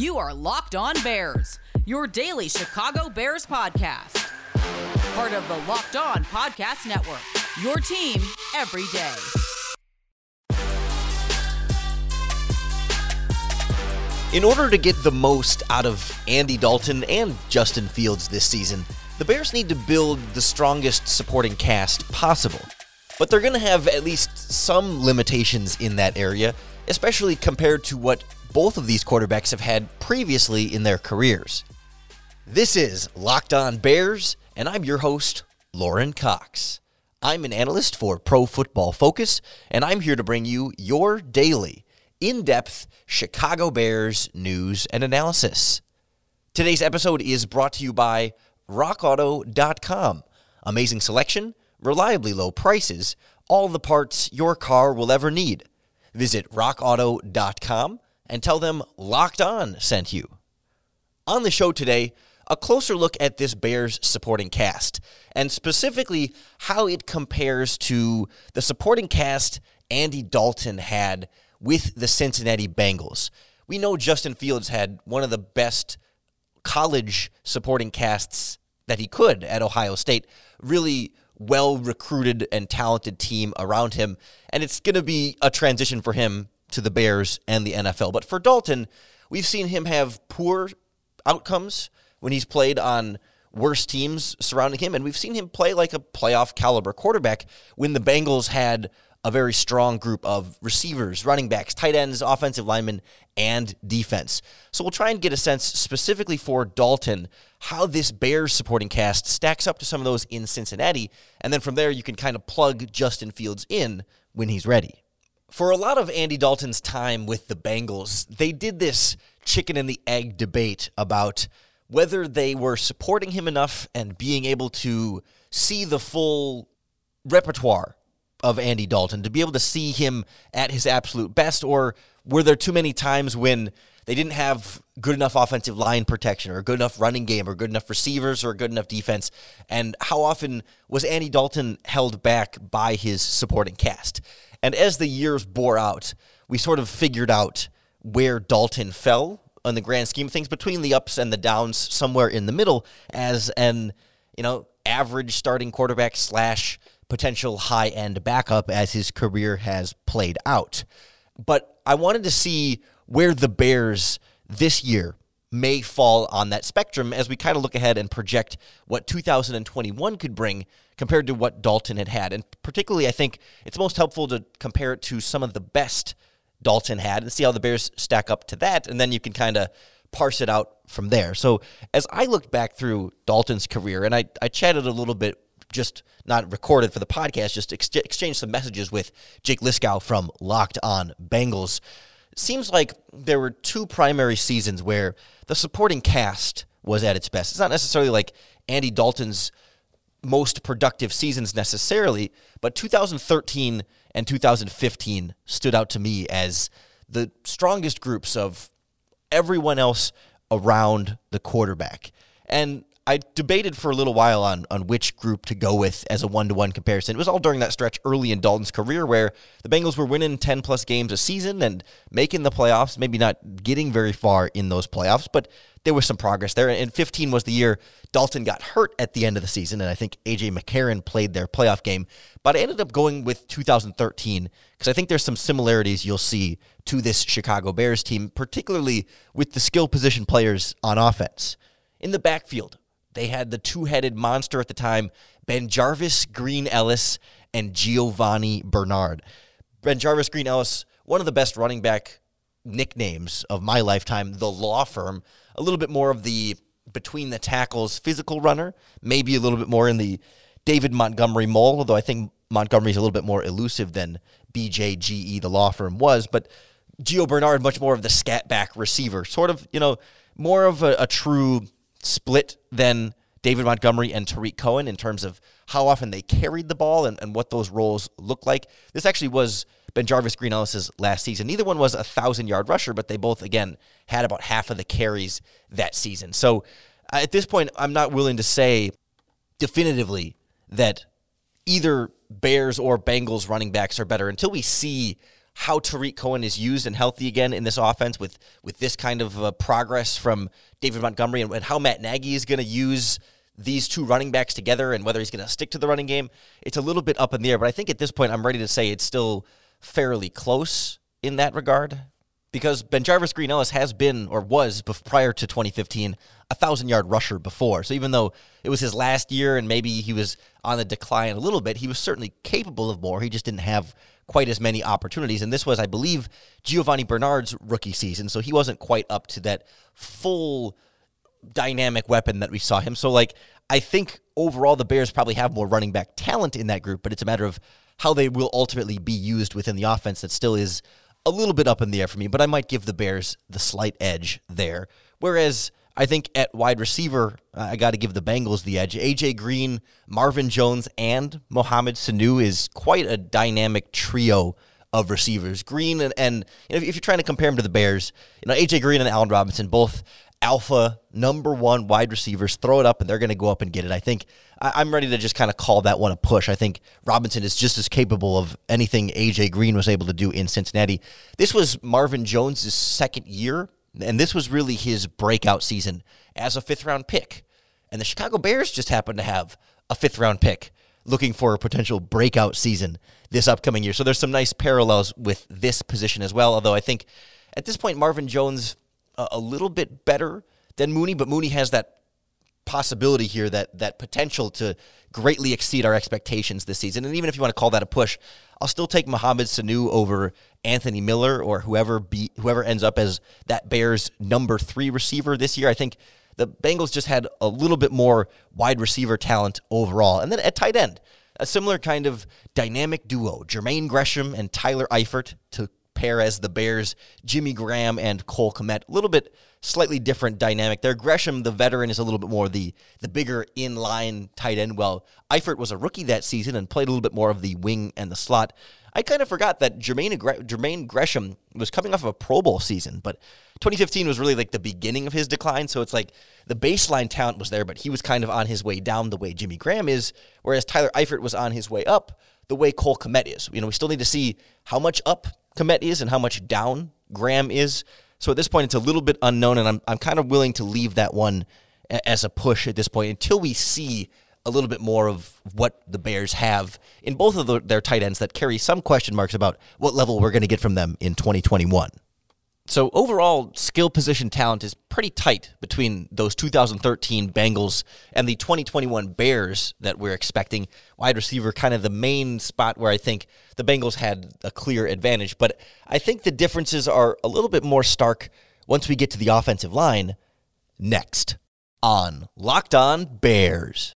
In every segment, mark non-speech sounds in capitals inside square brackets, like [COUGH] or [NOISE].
You are Locked On Bears, your daily Chicago Bears podcast. Part of the Locked On Podcast Network, your team every day. In order to get the most out of Andy Dalton and Justin Fields this season, the Bears need to build the strongest supporting cast possible. But they're going to have at least some limitations in that area, especially compared to what both of these quarterbacks have had previously in their careers. This is Locked On Bears, and I'm your host, Lorin Cox. I'm an analyst for Pro Football Focus, and I'm here to bring you your daily, in depth Chicago Bears news and analysis. Today's episode is brought to you by RockAuto.com. Amazing selection, reliably low prices, all the parts your car will ever need. Visit RockAuto.com and tell them Locked On sent you. On the show today, a closer look at this Bears supporting cast, and specifically how it compares to the supporting cast Andy Dalton had with the Cincinnati Bengals. We know Justin Fields had one of the best college supporting casts that he could at Ohio State. Really well recruited and talented team around him. And it's going to be a transition for him to the Bears and the NFL. But for Dalton, we've seen him have poor outcomes when he's played on worse teams surrounding him. And we've seen him play like a playoff caliber quarterback when the Bengals had a very strong group of receivers, running backs, tight ends, offensive linemen, and defense. So we'll try and get a sense specifically for Dalton how this Bears supporting cast stacks up to some of those in Cincinnati. And then from there, you can kind of plug Justin Fields in when he's ready. For a lot of Andy Dalton's time with the Bengals, they did this chicken and the egg debate about whether they were supporting him enough and being able to see the full repertoire of Andy Dalton, to be able to see him at his absolute best, or were there too many times when they didn't have good enough offensive line protection or good enough running game or good enough receivers or good enough defense? And how often was Andy Dalton held back by his supporting cast? And as the years bore out, we sort of figured out where Dalton fell on the grand scheme of things between the ups and the downs, somewhere in the middle, as an you know average starting quarterback slash potential high end backup as his career has played out. But I wanted to see where the Bears this year may fall on that spectrum as we kind of look ahead and project what 2021 could bring compared to what Dalton had had. And particularly, I think it's most helpful to compare it to some of the best Dalton had and see how the Bears stack up to that. And then you can kind of parse it out from there. So as I looked back through Dalton's career, and I, I chatted a little bit, just not recorded for the podcast, just ex- exchanged some messages with Jake Liskow from Locked On Bengals seems like there were two primary seasons where the supporting cast was at its best. It's not necessarily like Andy Dalton's most productive seasons necessarily, but 2013 and 2015 stood out to me as the strongest groups of everyone else around the quarterback. And I debated for a little while on on which group to go with as a one to one comparison. It was all during that stretch early in Dalton's career where the Bengals were winning ten plus games a season and making the playoffs. Maybe not getting very far in those playoffs, but there was some progress there. And 15 was the year Dalton got hurt at the end of the season, and I think AJ McCarron played their playoff game. But I ended up going with 2013 because I think there's some similarities you'll see to this Chicago Bears team, particularly with the skill position players on offense. In the backfield, they had the two headed monster at the time, BenJarvus Green Ellis and Giovani Bernard. BenJarvus Green Ellis, one of the best running back nicknames of my lifetime, the law firm, a little bit more of the between the tackles physical runner, maybe a little bit more in the David Montgomery mold, although I think Montgomery's a little bit more elusive than BJGE, the law firm, was. But Gio Bernard, much more of the scat back receiver, sort of, you know, more of a, a true split than David Montgomery and Tarik Cohen in terms of how often they carried the ball and, and what those roles look like. This actually was BenJarvus Green Ellis's last season. Neither one was a thousand yard rusher, but they both, again, had about half of the carries that season. So uh, at this point, I'm not willing to say definitively that either Bears or Bengals running backs are better until we see how Tarik Cohen is used and healthy again in this offense with with this kind of uh, progress from David Montgomery and, and how Matt Nagy is going to use these two running backs together and whether he's going to stick to the running game. It's a little bit up in the air, but I think at this point I'm ready to say it's still fairly close in that regard because BenJarvus Green Ellis has been or was prior to 2015 a thousand yard rusher before. So even though it was his last year and maybe he was on the decline a little bit, he was certainly capable of more. He just didn't have quite as many opportunities. And this was, I believe, Giovani Bernard's rookie season. So he wasn't quite up to that full dynamic weapon that we saw him. So, like, I think overall the Bears probably have more running back talent in that group, but it's a matter of how they will ultimately be used within the offense that still is a little bit up in the air for me, but I might give the Bears the slight edge there. Whereas I think at wide receiver, uh, I got to give the Bengals the edge. AJ Green, Marvin Jones, and Mohamed Sanu is quite a dynamic trio of receivers. Green and, and you know, if you're trying to compare them to the Bears, you know AJ Green and Allen Robinson both alpha number one wide receivers. Throw it up, and they're going to go up and get it. I think I, am ready to just kind of call that one a push. I think Robinson is just as capable of anything AJ Green was able to do in Cincinnati. This was Marvin Jones' second year, and this was really his breakout season as a fifth round pick. And the Chicago Bears just happened to have a fifth round pick looking for a potential breakout season this upcoming year. So there's some nice parallels with this position as well. Although I think at this point, Marvin Jones a, a little bit better than Mooney, but Mooney has that possibility here, that that potential to greatly exceed our expectations this season. And even if you want to call that a push, I'll still take Mohamed Sanu over Anthony Miller or whoever be whoever ends up as that Bears number three receiver this year. I think the Bengals just had a little bit more wide receiver talent overall. And then at tight end, a similar kind of dynamic duo, Jermaine Gresham and Tyler Eifert to pair as the Bears, Jimmy Graham and Cole Kmet. A little bit slightly different dynamic there. Gresham, the veteran, is a little bit more the the bigger in-line tight end. Well, Eifert was a rookie that season and played a little bit more of the wing and the slot. I kind of forgot that Jermaine, Jermaine Gresham was coming off of a Pro Bowl season, but 2015 was really like the beginning of his decline. So it's like the baseline talent was there, but he was kind of on his way down the way Jimmy Graham is, whereas Tyler Eifert was on his way up the way Cole Kmet is. You know, we still need to see how much up Kmet is and how much down Graham is. So at this point, it's a little bit unknown, and I'm, I'm kind of willing to leave that one as a push at this point until we see a little bit more of what the Bears have in both of the, their tight ends that carry some question marks about what level we're going to get from them in 2021. So overall, skill position talent is pretty tight between those 2013 Bengals and the 2021 Bears that we're expecting. Wide receiver, kind of the main spot where I think the Bengals had a clear advantage. But I think the differences are a little bit more stark once we get to the offensive line next on Locked On Bears.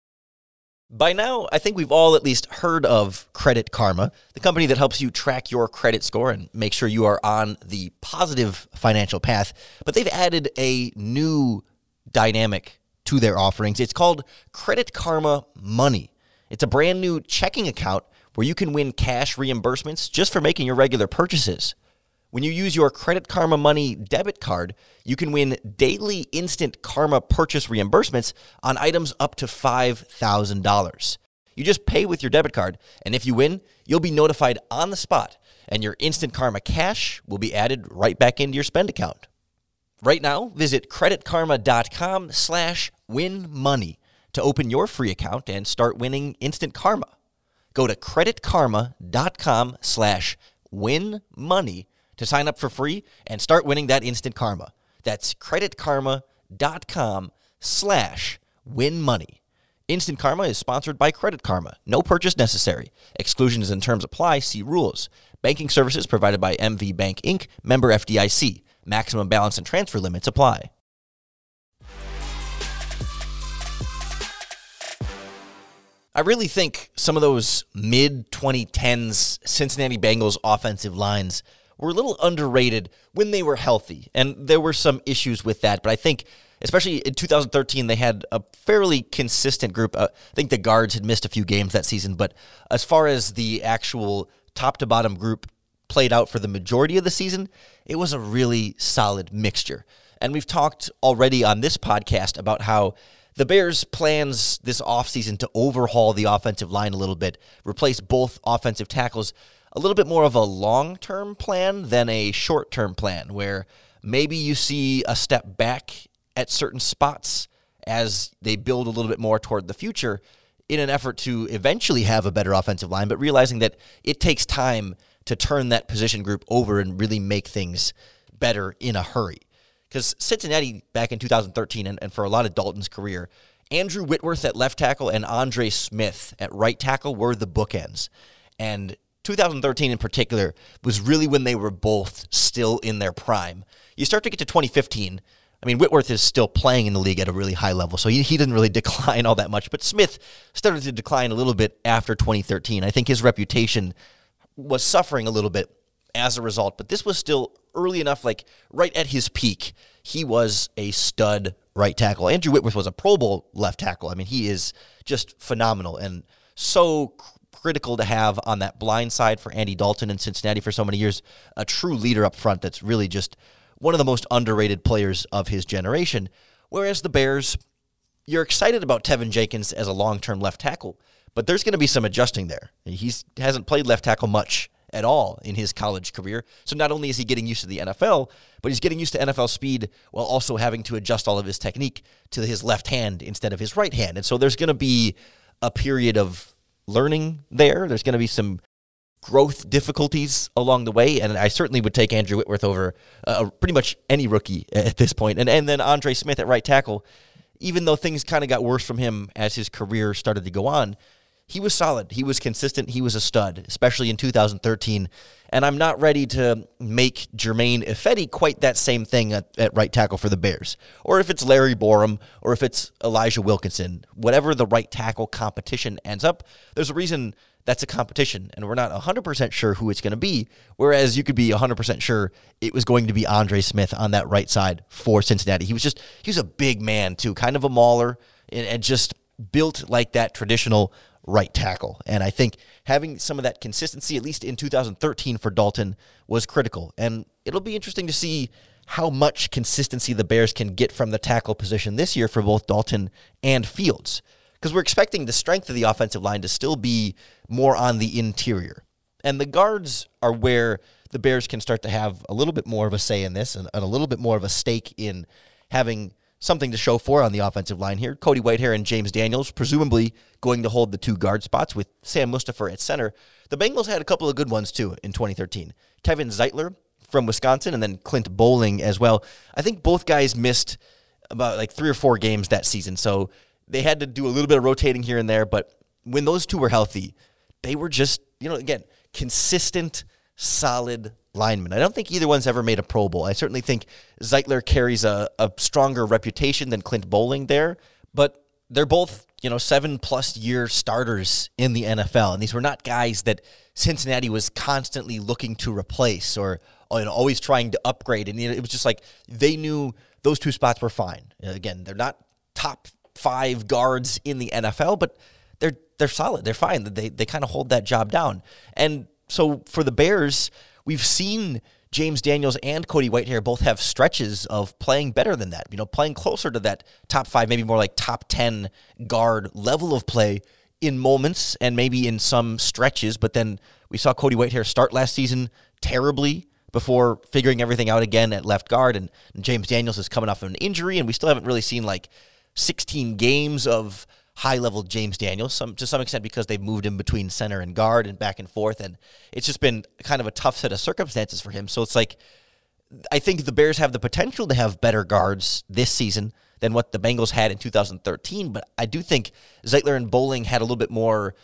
By now, I think we've all at least heard of Credit Karma, the company that helps you track your credit score and make sure you are on the positive financial path. But they've added a new dynamic to their offerings. It's called Credit Karma Money. It's a brand new checking account where you can win cash reimbursements just for making your regular purchases. When you use your Credit Karma Money debit card, you can win daily instant Karma purchase reimbursements on items up to $5,000. You just pay with your debit card, and if you win, you'll be notified on the spot, and your instant Karma cash will be added right back into your spend account. Right now, visit creditkarma.com slash win money to open your free account and start winning instant karma. Go to creditkarma.com slash win money to sign up for free and start winning that instant karma. That's creditkarma.com slash win money. Instant Karma is sponsored by Credit Karma. No purchase necessary. Exclusions and terms apply. See rules. Banking services provided by MVB Bank Inc., member FDIC. Maximum balance and transfer limits apply. I really think some of those mid 2010s Cincinnati Bengals offensive lines were a little underrated when they were healthy. And there were some issues with that. But I think, especially in 2013, they had a fairly consistent group. Uh, I think the guards had missed a few games that season. But as far as the actual top to bottom group played out for the majority of the season, it was a really solid mixture. And we've talked already on this podcast about how the Bears' plans this offseason to overhaul the offensive line a little bit, replace both offensive tackles a little bit more of a long term plan than a short term plan, where maybe you see a step back at certain spots as they build a little bit more toward the future in an effort to eventually have a better offensive line, but realizing that it takes time to turn that position group over and really make things better in a hurry. Because Cincinnati back in 2013, and, and for a lot of Dalton's career, Andrew Whitworth at left tackle and Andre Smith at right tackle were the bookends. And 2013 in particular was really when they were both still in their prime. You start to get to 2015. I mean, Whitworth is still playing in the league at a really high level, so he, he didn't really [LAUGHS] decline all that much. But Smith started to decline a little bit after 2013. I think his reputation was suffering a little bit as a result, but this was still early enough, like right at his peak. He was a stud right tackle. Andrew Whitworth was a Pro Bowl left tackle. I mean, he is just phenomenal and so critical to have on that blind side for Andy Dalton in Cincinnati for so many years. A true leader up front that's really just one of the most underrated players of his generation. Whereas the Bears, you're excited about Teven Jenkins as a long term left tackle, but there's going to be some adjusting there. He hasn't played left tackle much at all in his college career. So not only is he getting used to the NFL, but he's getting used to NFL speed while also having to adjust all of his technique to his left hand instead of his right hand. And so there's going to be a period of learning there. There's going to be some growth difficulties along the way, and I certainly would take Andrew Whitworth over uh, pretty much any rookie at this point. And and then Andre Smith at right tackle, even though things kind of got worse from him as his career started to go on, he was solid. He was consistent. He was a stud, especially in 2013. And I'm not ready to make Germain Ifedi quite that same thing at, at, right tackle for the Bears. Or if it's Larry Borom, or if it's Elijah Wilkinson, whatever the right tackle competition ends up, there's a reason that's a competition. And we're not 100% sure who it's going to be. Whereas you could be 100% sure it was going to be Andre Smith on that right side for Cincinnati. He was just, he was a big man, too, kind of a mauler and, and just built like that traditional right tackle. And I think having some of that consistency, at least in 2013 for Dalton, was critical. And it'll be interesting to see how much consistency the Bears can get from the tackle position this year for both Dalton and Fields. Because we're expecting the strength of the offensive line to still be more on the interior. And the guards are where the Bears can start to have a little bit more of a say in this and, and a little bit more of a stake in having something to show for on the offensive line here. Cody Whitehair and James Daniels, presumably going to hold the two guard spots with Sam Mustipher at center. The Bengals had a couple of good ones too in 2013. Kevin Zeitler from Wisconsin and then Clint Boling as well. I think both guys missed about like three or four games that season. So they had to do a little bit of rotating here and there. But when those two were healthy, they were just, you know, again, consistent, solid linemen. I don't think either one's ever made a Pro Bowl. I certainly think Zeitler carries a, a stronger reputation than Clint Boling there, but they're both, you know, seven plus year starters in the NFL. And these were not guys that Cincinnati was constantly looking to replace or you know, always trying to upgrade. And it was just like they knew those two spots were fine. Again, they're not top five guards in the NFL, but they're they're solid. They're fine. They they kind of hold that job down. And so for the Bears, we've seen James Daniels and Cody Whitehair both have stretches of playing better than that, you know, playing closer to that top five, maybe more like top 10 guard level of play in moments and maybe in some stretches. But then we saw Cody Whitehair start last season terribly before figuring everything out again at left guard. And James Daniels is coming off of an injury, and we still haven't really seen like 16 games of high level James Daniels, some to some extent because they've moved him between center and guard and back and forth, and it's just been kind of a tough set of circumstances for him. So it's like I think the Bears have the potential to have better guards this season than what the Bengals had in 2013, but I do think Zeitler and Boling had a little bit more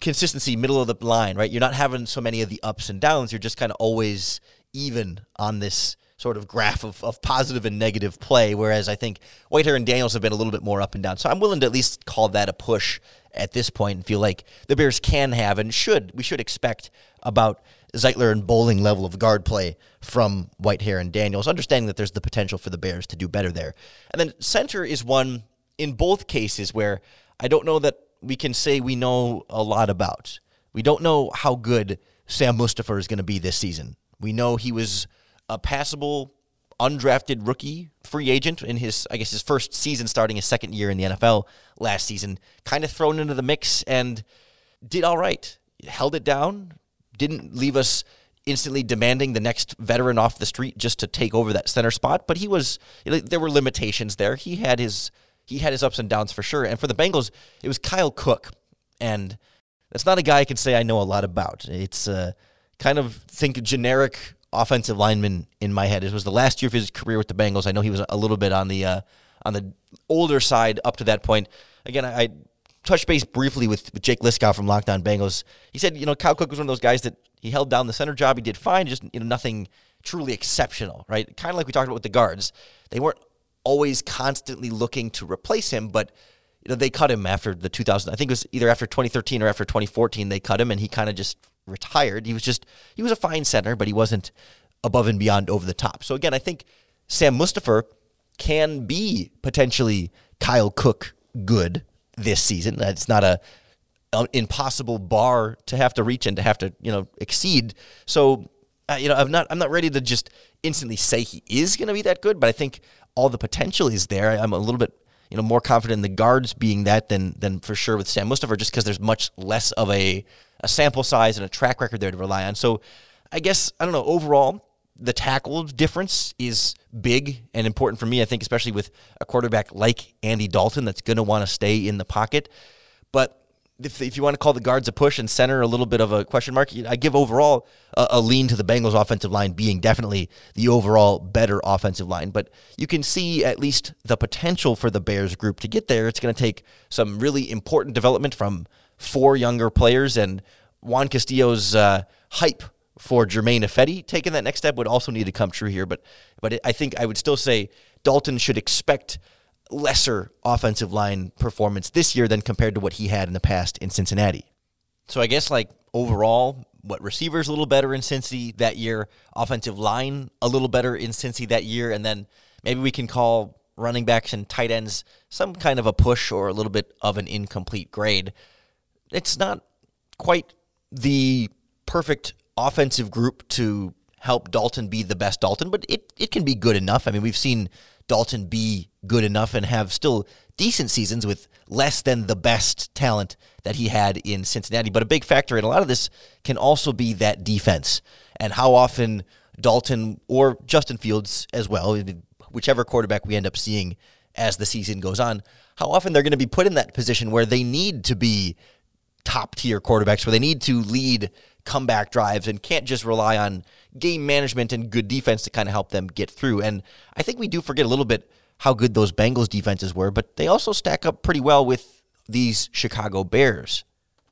consistency middle of the line, right? You're not having so many of the ups and downs. You're just kind of always even on this sort of graph of, of positive and negative play, whereas I think Whitehair and Daniels have been a little bit more up and down. So I'm willing to at least call that a push at this point and feel like the Bears can have and should, we should expect about Zeitler and Boling level of guard play from Whitehair and Daniels, understanding that there's the potential for the Bears to do better there. And then center is one in both cases where I don't know that we can say we know a lot about. We don't know how good Sam Mustipher is going to be this season. We know he was a passable undrafted rookie free agent in his I guess his first season starting his second year in the NFL last season, kind of thrown into the mix and did all right. Held it down, didn't leave us instantly demanding the next veteran off the street just to take over that center spot, but he was there were limitations there. He had his he had his ups and downs for sure. And for the Bengals, it was Kyle Cook, and that's not a guy I can say I know a lot about. It's uh, kind of think generic offensive lineman in my head. It was the last year of his career with the Bengals. I know he was a little bit on the uh, on the older side up to that point. Again, I, I touched base briefly with, with Jake Liskow from Locked On Bengals. He said, you know, Kyle Cook was one of those guys that he held down the center job. He did fine, just you know nothing truly exceptional, right? Kind of like we talked about with the guards. They weren't always constantly looking to replace him, but you know they cut him after the 2000. I think it was either after 2013 or after 2014 they cut him, and he kind of just retired. He was just he was a fine center, but he wasn't above and beyond over the top. So again, I think Sam Mustipher can be potentially Kyle Cook good this season. It's not a impossible bar to have to reach and to have to you know exceed. So uh, you know I'm not I'm not ready to just instantly say he is going to be that good, but I think all the potential is there. I'm a little bit you know more confident in the guards being that than than for sure with Sam Mustipher, just because there's much less of a a sample size and a track record there to rely on. So I guess I don't know overall. The tackle difference is big and important for me. I think, especially with a quarterback like Andy Dalton, that's going to want to stay in the pocket. If, if you want to call the guards a push and center a little bit of a question mark, I give overall a, a, lean to the Bengals offensive line being definitely the overall better offensive line. But you can see at least the potential for the Bears group to get there. It's going to take some really important development from four younger players and Juan Castillo's uh, hype for Germain Ifedi taking that next step would also need to come true here. But but I think I would still say Dalton should expect lesser offensive line performance this year than compared to what he had in the past in Cincinnati. So I guess like overall, what receivers a little better in Cincy that year, offensive line a little better in Cincy that year, and then maybe we can call running backs and tight ends some kind of a push or a little bit of an incomplete grade. It's not quite the perfect offensive group to help Dalton be the best Dalton, but it, it can be good enough. I mean, we've seen Dalton be good enough and have still decent seasons with less than the best talent that he had in Cincinnati. But a big factor in a lot of this can also be that defense and how often Dalton or Justin Fields as well, whichever quarterback we end up seeing as the season goes on, how often they're going to be put in that position where they need to be top tier quarterbacks, where they need to lead comeback drives and can't just rely on game management and good defense to kind of help them get through. And I think we do forget a little bit how good those Bengals defenses were, but they also stack up pretty well with these Chicago Bears.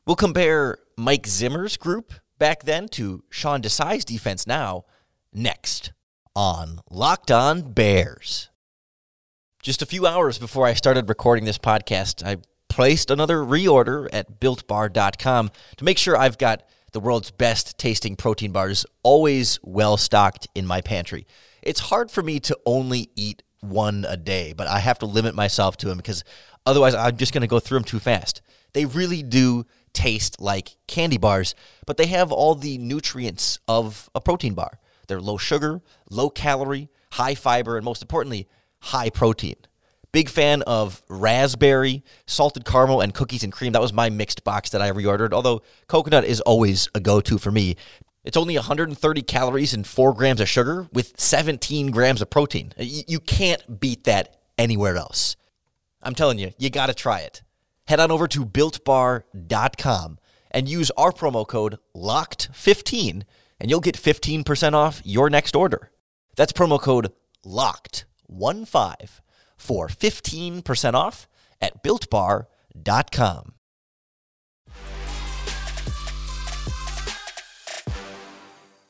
We'll compare Mike Zimmer's group back then to Sean Desai's defense now next on Locked On Bears. Just a few hours before I started recording this podcast, I placed another reorder at builtbar.com to make sure I've got the world's best tasting protein bars, always well stocked in my pantry. It's hard for me to only eat one a day, but I have to limit myself to them because otherwise I'm just going to go through them too fast. They really do taste like candy bars, but they have all the nutrients of a protein bar. They're low sugar, low calorie, high fiber, and most importantly, high protein. Big fan of raspberry, salted caramel, and cookies and cream. That was my mixed box that I reordered, although coconut is always a go to for me. It's only 130 calories and 4 grams of sugar with 17 grams of protein. You can't beat that anywhere else. I'm telling you, you got to try it. Head on over to builtbar.com and use our promo code LOCKED15 and you'll get 15% off your next order. That's promo code LOCKED15 for 15% off at builtbar.com.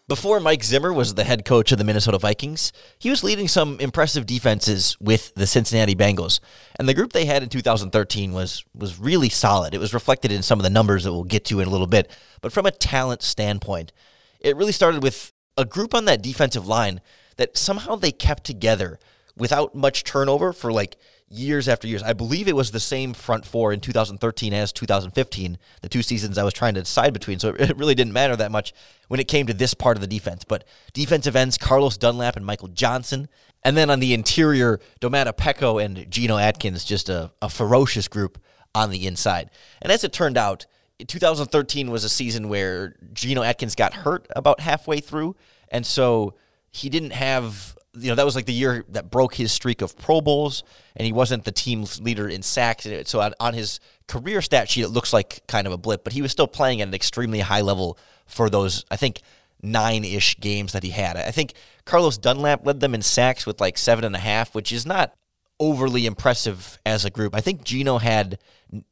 Before Mike Zimmer was the head coach of the Minnesota Vikings, he was leading some impressive defenses with the Cincinnati Bengals. And the group they had in 2013 was was really solid. It was reflected in some of the numbers that we'll get to in a little bit. But from a talent standpoint, it really started with a group on that defensive line that somehow they kept together without much turnover for like years after years. I believe it was the same front four in 2013 as 2015, the two seasons I was trying to decide between. So [LAUGHS] it really didn't matter that much when it came to this part of the defense. But defensive ends, Carlos Dunlap and Michael Johnson. And then on the interior, Domata Peko and Geno Atkins, just a, a ferocious group on the inside. And as it turned out, 2013 was a season where Geno Atkins got hurt about halfway through, and so he didn't have. You know that was like the year that broke his streak of Pro Bowls, and he wasn't the team leader in sacks. So on, on his career stat sheet, it looks like kind of a blip, but he was still playing at an extremely high level for those. I think nine ish games that he had. I think Carlos Dunlap led them in sacks with like seven and a half, which is not overly impressive as a group. I think Geno had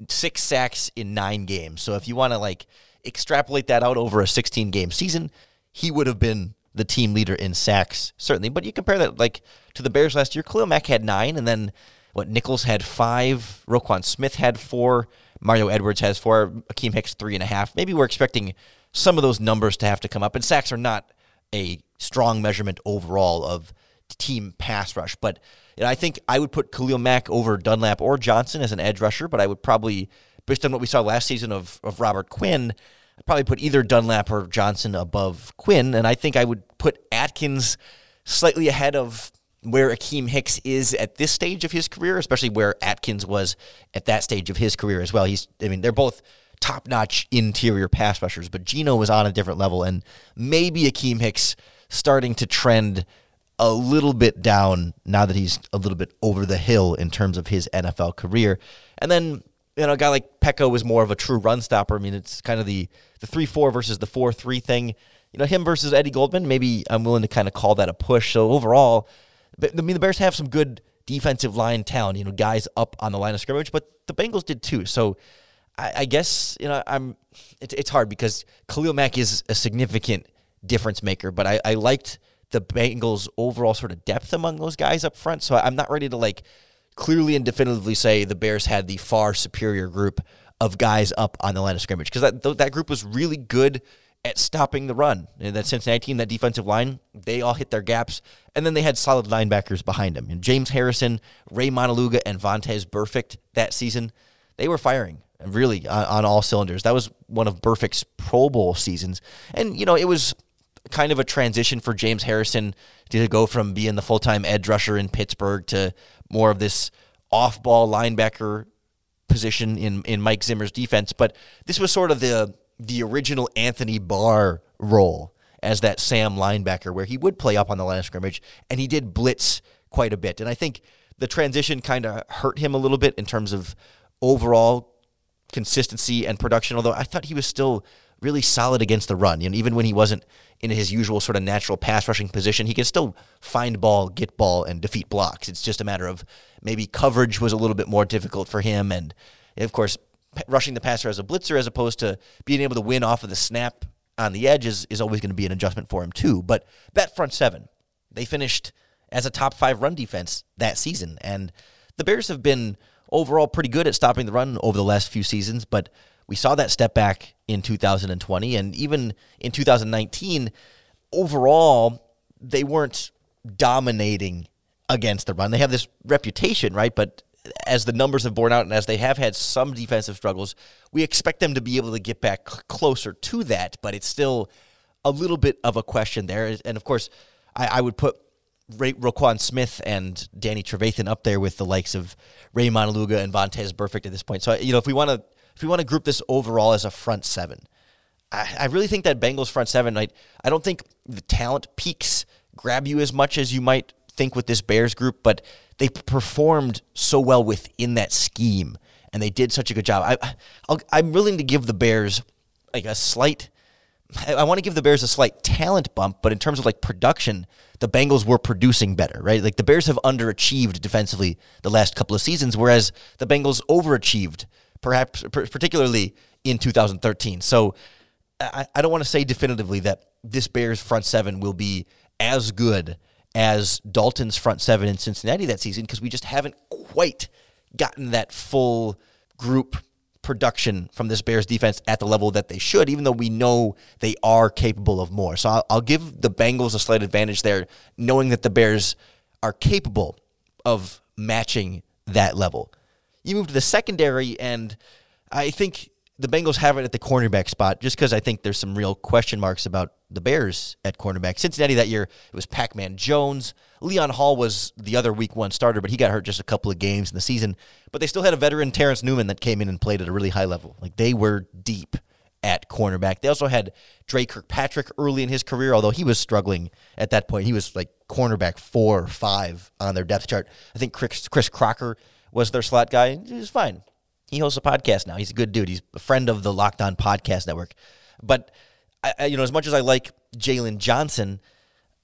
six sacks in nine games. So if you want to like extrapolate that out over a 16 game season, he would have been the team leader in sacks, certainly. But you compare that like to the Bears last year, Khalil Mack had nine, and then what Nichols had five, Roquan Smith had four, Mario Edwards has four, Akiem Hicks three and a half. Maybe we're expecting some of those numbers to have to come up. And sacks are not a strong measurement overall of team pass rush. But I think I would put Khalil Mack over Dunlap or Johnson as an edge rusher, but I would probably, based on what we saw last season of, of Robert Quinn, probably put either Dunlap or Johnson above Quinn. And I think I would put Atkins slightly ahead of where Akiem Hicks is at this stage of his career, especially where Atkins was at that stage of his career as well. He's, I mean, they're both top notch interior pass rushers, but Geno was on a different level. And maybe Akiem Hicks starting to trend a little bit down now that he's a little bit over the hill in terms of his NFL career. And then, you know, a guy like Peko was more of a true run stopper. I mean, it's kind of the the 3 4 versus the 4 3 thing. You know, him versus Eddie Goldman, maybe I'm willing to kind of call that a push. So overall, I mean, the Bears have some good defensive line talent, you know, guys up on the line of scrimmage, but the Bengals did too. So I, I guess, you know, I'm, it, it's hard because Khalil Mack is a significant difference maker, but I, I liked the Bengals' overall sort of depth among those guys up front. So I'm not ready to like clearly and definitively say the Bears had the far superior group of guys up on the line of scrimmage because that that group was really good at stopping the run. And that Cincinnati team, that defensive line, they all hit their gaps, and then they had solid linebackers behind them. And James Harrison, Rey Maualuga, and Vontaze Burfict that season, they were firing really on, on all cylinders. That was one of Burfict's Pro Bowl seasons, and you know it was kind of a transition for James Harrison to go from being the full time edge rusher in Pittsburgh to more of this off ball linebacker position in, in Mike Zimmer's defense. But this was sort of the the original Anthony Barr role as that Sam linebacker, where he would play up on the line of scrimmage and he did blitz quite a bit. And I think the transition kind of hurt him a little bit in terms of overall consistency and production. Although I thought he was still really solid against the run. You know, even when he wasn't in his usual sort of natural pass rushing position, he can still find ball, get ball, and defeat blocks. It's just a matter of maybe coverage was a little bit more difficult for him, and of course, rushing the passer as a blitzer as opposed to being able to win off of the snap on the edge is, is always going to be an adjustment for him too. But that front seven, they finished as a top five run defense that season, and the Bears have been overall pretty good at stopping the run over the last few seasons, but we saw that step back in 2020 and even in 2019 overall they weren't dominating against the run. They have this reputation, right? But as the numbers have borne out and as they have had some defensive struggles, we expect them to be able to get back closer to that, but it's still a little bit of a question there. And of course, I, I would put Ray, Roquan Smith and Danny Trevathan up there with the likes of Rey Maualuga and Vontaze Burfict at this point. So you know, if we want to if we want to group this overall as a front seven, I, I really think that Bengals front seven. I I don't think the talent peaks grab you as much as you might think with this Bears group, but they performed so well within that scheme, and they did such a good job. I i am willing to give the Bears like a slight. I want to give the Bears a slight talent bump, but in terms of like production, the Bengals were producing better, right? Like the Bears have underachieved defensively the last couple of seasons, whereas the Bengals overachieved, perhaps particularly in 2013. So I, I don't want to say definitively that this Bears front seven will be as good as Dalton's front seven in Cincinnati that season because we just haven't quite gotten that full group production from this Bears defense at the level that they should, even though we know they are capable of more. So I'll, I'll give the Bengals a slight advantage there, knowing that the Bears are capable of matching that level. You move to the secondary, and I think the Bengals have it at the cornerback spot just because I think there's some real question marks about the Bears at cornerback. Cincinnati that year, it was Pac Man Jones, Leon Hall was the other week one starter, but he got hurt just a couple of games in the season. But they still had a veteran, Terrence Newman, that came in and played at a really high level. Like they were deep at cornerback. They also had Dre Kirkpatrick early in his career, although he was struggling at that point. He was like cornerback four or five on their depth chart. I think Chris, Chris Crocker was their slot guy. He was fine. He hosts a podcast now. He's a good dude. He's a friend of the Locked On Podcast Network. But I, you know, as much as I like Jaylon Johnson,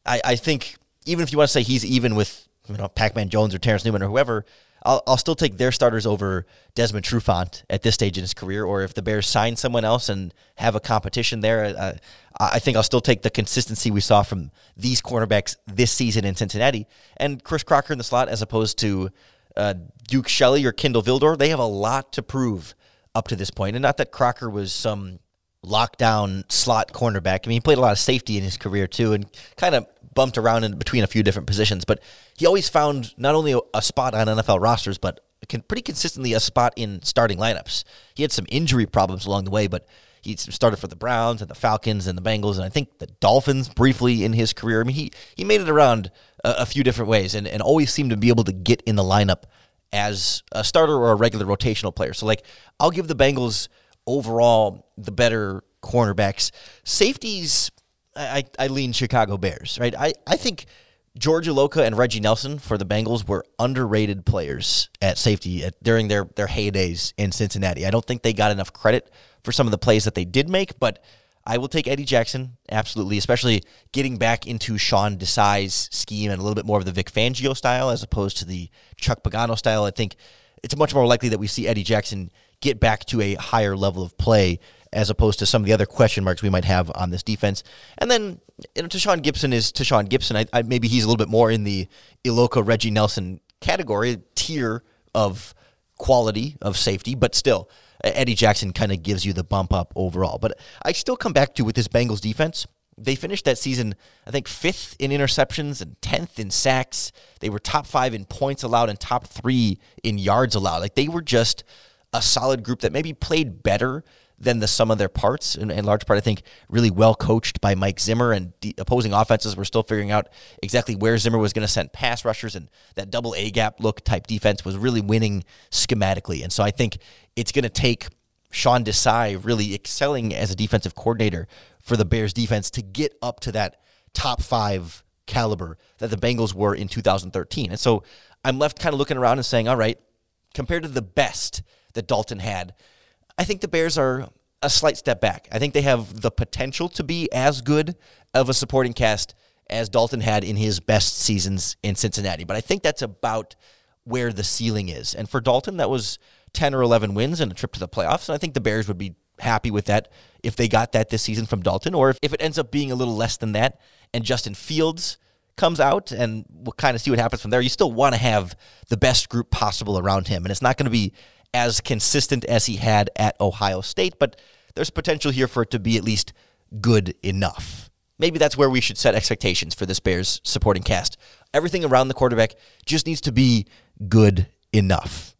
I, I think even if you want to say he's even with you know Pac-Man Jones or Terrence Newman or whoever, I'll, I'll still take their starters over Desmond Trufant at this stage in his career. Or if the Bears sign someone else and have a competition there, uh, I think I'll still take the consistency we saw from these cornerbacks this season in Cincinnati and Chris Crocker in the slot as opposed to uh, Duke Shelley or Kindle Vildor. They have a lot to prove up to this point, and not that Crocker was some lockdown slot cornerback. I mean, he played a lot of safety in his career too, and kind of bumped around in between a few different positions. But he always found not only a spot on NFL rosters, but pretty consistently a spot in starting lineups. He had some injury problems along the way, but he started for the Browns and the Falcons and the Bengals, and I think the Dolphins briefly in his career. I mean, he he made it around a, a few different ways, and and always seem to be able to get in the lineup as a starter or a regular rotational player. So like, I'll give the Bengals overall the better cornerbacks. Safeties, I, I, lean Chicago Bears, right? I, I think George Iloka and Reggie Nelson for the Bengals were underrated players at safety at, during their, their heydays in Cincinnati. I don't think they got enough credit for some of the plays that they did make, but I will take Eddie Jackson, absolutely, especially getting back into Sean Desai's scheme and a little bit more of the Vic Fangio style as opposed to the Chuck Pagano style. I think it's much more likely that we see Eddie Jackson get back to a higher level of play as opposed to some of the other question marks we might have on this defense. And then you know, Tashaun Gipson is Tashaun Gipson. I, I, maybe he's a little bit more in the Iloka Reggie Nelson category tier of quality of safety, but still. Eddie Jackson kind of gives you the bump up overall. But I still come back to with this Bengals defense. They finished that season, I think, fifth in interceptions and 10th in sacks. They were top five in points allowed and top three in yards allowed. Like they were just a solid group that maybe played better than the sum of their parts. In, in large part, I think really well coached by Mike Zimmer and the opposing offenses were still figuring out exactly where Zimmer was going to send pass rushers and that double A gap look type defense was really winning schematically. And so I think it's going to take Sean Desai really excelling as a defensive coordinator for the Bears defense to get up to that top five caliber that the Bengals were in 2013. And so I'm left kind of looking around and saying, all right, compared to the best that Dalton had, I think the Bears are a slight step back. I think they have the potential to be as good of a supporting cast as Dalton had in his best seasons in Cincinnati. But I think that's about where the ceiling is. And for Dalton, that was 10 or 11 wins and a trip to the playoffs. And I think the Bears would be happy with that if they got that this season from Dalton, or if, if it ends up being a little less than that and Justin Fields comes out and we'll kind of see what happens from there. You still want to have the best group possible around him. And it's not going to be as consistent as he had at Ohio State, but there's potential here for it to be at least good enough. Maybe that's where we should set expectations for this Bears supporting cast. Everything around the quarterback just needs to be good enough.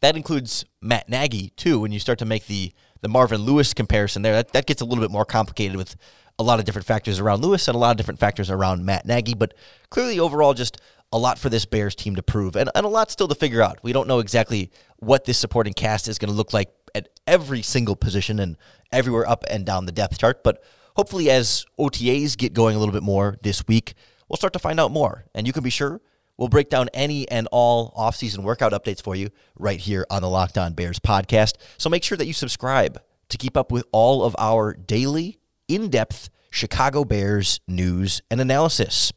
That includes Matt Nagy, too, when you start to make the, the Marvin Lewis comparison there. That, that gets a little bit more complicated with a lot of different factors around Lewis and a lot of different factors around Matt Nagy, but clearly overall just a lot for this Bears team to prove and, and a lot still to figure out. We don't know exactly what this supporting cast is going to look like at every single position and everywhere up and down the depth chart, but hopefully as OTAs get going a little bit more this week, we'll start to find out more. And you can be sure we'll break down any and all offseason workout updates for you right here on the Locked On Bears podcast. So make sure that you subscribe to keep up with all of our daily, in depth Chicago Bears news and analysis.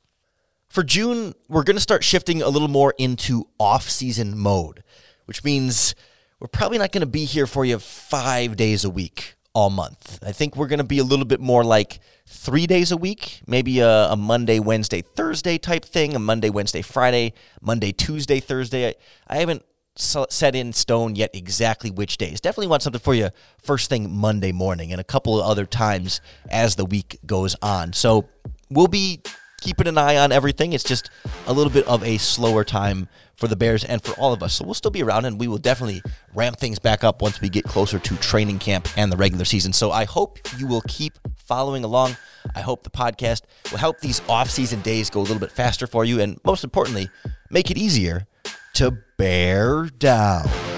For June, we're going to start shifting a little more into off season mode, which means we're probably not going to be here for you five days a week all month. I think we're going to be a little bit more like three days a week, maybe a, a, Monday, Wednesday, Thursday type thing, a Monday, Wednesday, Friday, Monday, Tuesday, Thursday. I, I haven't set in stone yet exactly which days. Definitely want something for you first thing Monday morning and a couple of other times as the week goes on. So we'll be keeping an eye on everything. It's just a little bit of a slower time for the Bears and for all of us. So we'll still be around and we will definitely ramp things back up once we get closer to training camp and the regular season. So I hope you will keep following along I hope the podcast will help these off-season days go a little bit faster for you, and most importantly, make it easier to bear down.